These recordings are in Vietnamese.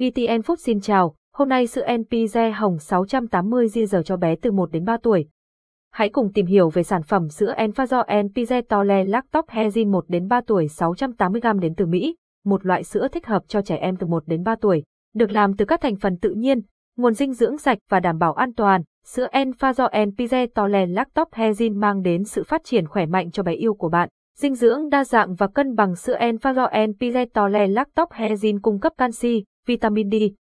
VTN Food xin chào, hôm nay sữa NPZ hồng 680 giờ cho bé từ 1 đến 3 tuổi. Hãy cùng tìm hiểu về sản phẩm sữa Enfazo NPZ Tole Lactop Hezin 1 đến 3 tuổi 680g đến từ Mỹ, một loại sữa thích hợp cho trẻ em từ 1 đến 3 tuổi, được làm từ các thành phần tự nhiên, nguồn dinh dưỡng sạch và đảm bảo an toàn. Sữa Enfazo NPZ Tole Lactop Hezin mang đến sự phát triển khỏe mạnh cho bé yêu của bạn. Dinh dưỡng đa dạng và cân bằng sữa Enfazo NPZ Tole Lactop Hezin cung cấp canxi, vitamin D,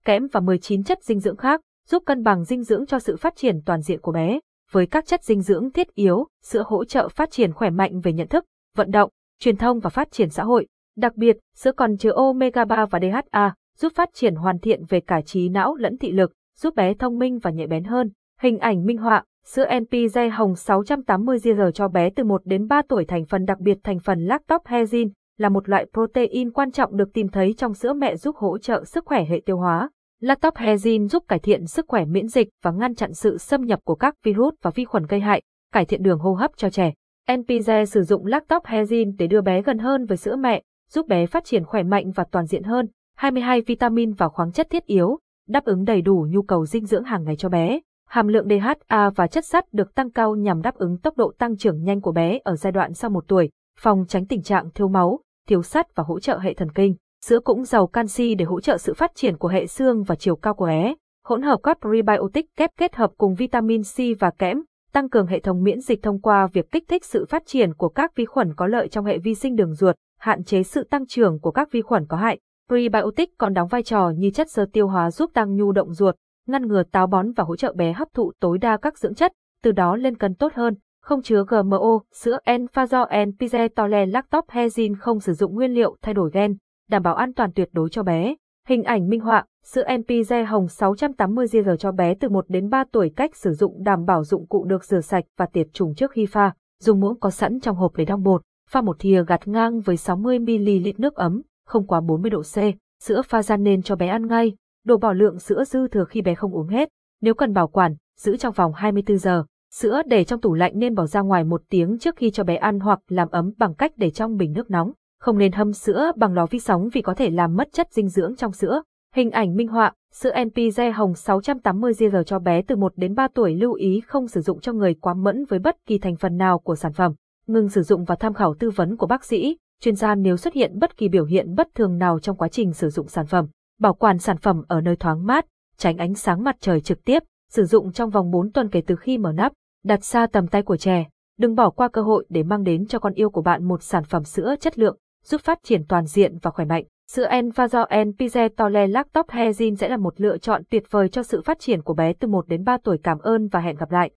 kẽm và 19 chất dinh dưỡng khác, giúp cân bằng dinh dưỡng cho sự phát triển toàn diện của bé. Với các chất dinh dưỡng thiết yếu, sữa hỗ trợ phát triển khỏe mạnh về nhận thức, vận động, truyền thông và phát triển xã hội. Đặc biệt, sữa còn chứa omega 3 và DHA, giúp phát triển hoàn thiện về cả trí não lẫn thị lực, giúp bé thông minh và nhạy bén hơn. Hình ảnh minh họa, sữa NP dây hồng 680 GR cho bé từ 1 đến 3 tuổi thành phần đặc biệt thành phần lactobhezin, là một loại protein quan trọng được tìm thấy trong sữa mẹ giúp hỗ trợ sức khỏe hệ tiêu hóa. Lactobhezin giúp cải thiện sức khỏe miễn dịch và ngăn chặn sự xâm nhập của các virus và vi khuẩn gây hại, cải thiện đường hô hấp cho trẻ. NPZ sử dụng lactobhezin để đưa bé gần hơn với sữa mẹ, giúp bé phát triển khỏe mạnh và toàn diện hơn. 22 vitamin và khoáng chất thiết yếu, đáp ứng đầy đủ nhu cầu dinh dưỡng hàng ngày cho bé. Hàm lượng DHA và chất sắt được tăng cao nhằm đáp ứng tốc độ tăng trưởng nhanh của bé ở giai đoạn sau một tuổi, phòng tránh tình trạng thiếu máu, thiếu sắt và hỗ trợ hệ thần kinh. Sữa cũng giàu canxi để hỗ trợ sự phát triển của hệ xương và chiều cao của bé. Hỗn hợp các prebiotic kép kết hợp cùng vitamin C và kẽm, tăng cường hệ thống miễn dịch thông qua việc kích thích sự phát triển của các vi khuẩn có lợi trong hệ vi sinh đường ruột, hạn chế sự tăng trưởng của các vi khuẩn có hại. Prebiotic còn đóng vai trò như chất xơ tiêu hóa giúp tăng nhu động ruột, ngăn ngừa táo bón và hỗ trợ bé hấp thụ tối đa các dưỡng chất, từ đó lên cân tốt hơn không chứa GMO, sữa Enfazo NPZ Tole Lactobhezin không sử dụng nguyên liệu thay đổi gen, đảm bảo an toàn tuyệt đối cho bé. Hình ảnh minh họa, sữa NPZ hồng 680g cho bé từ 1 đến 3 tuổi cách sử dụng đảm bảo dụng cụ được rửa sạch và tiệt trùng trước khi pha, dùng muỗng có sẵn trong hộp để đong bột, pha một thìa gạt ngang với 60ml nước ấm, không quá 40 độ C, sữa pha ra nên cho bé ăn ngay, đổ bỏ lượng sữa dư thừa khi bé không uống hết, nếu cần bảo quản, giữ trong vòng 24 giờ. Sữa để trong tủ lạnh nên bỏ ra ngoài một tiếng trước khi cho bé ăn hoặc làm ấm bằng cách để trong bình nước nóng. Không nên hâm sữa bằng lò vi sóng vì có thể làm mất chất dinh dưỡng trong sữa. Hình ảnh minh họa, sữa NPG hồng 680 giờ cho bé từ 1 đến 3 tuổi lưu ý không sử dụng cho người quá mẫn với bất kỳ thành phần nào của sản phẩm. Ngừng sử dụng và tham khảo tư vấn của bác sĩ, chuyên gia nếu xuất hiện bất kỳ biểu hiện bất thường nào trong quá trình sử dụng sản phẩm. Bảo quản sản phẩm ở nơi thoáng mát, tránh ánh sáng mặt trời trực tiếp, sử dụng trong vòng 4 tuần kể từ khi mở nắp đặt xa tầm tay của trẻ. Đừng bỏ qua cơ hội để mang đến cho con yêu của bạn một sản phẩm sữa chất lượng, giúp phát triển toàn diện và khỏe mạnh. Sữa Envazo NPZ Tole Lactop Hezin sẽ là một lựa chọn tuyệt vời cho sự phát triển của bé từ 1 đến 3 tuổi. Cảm ơn và hẹn gặp lại.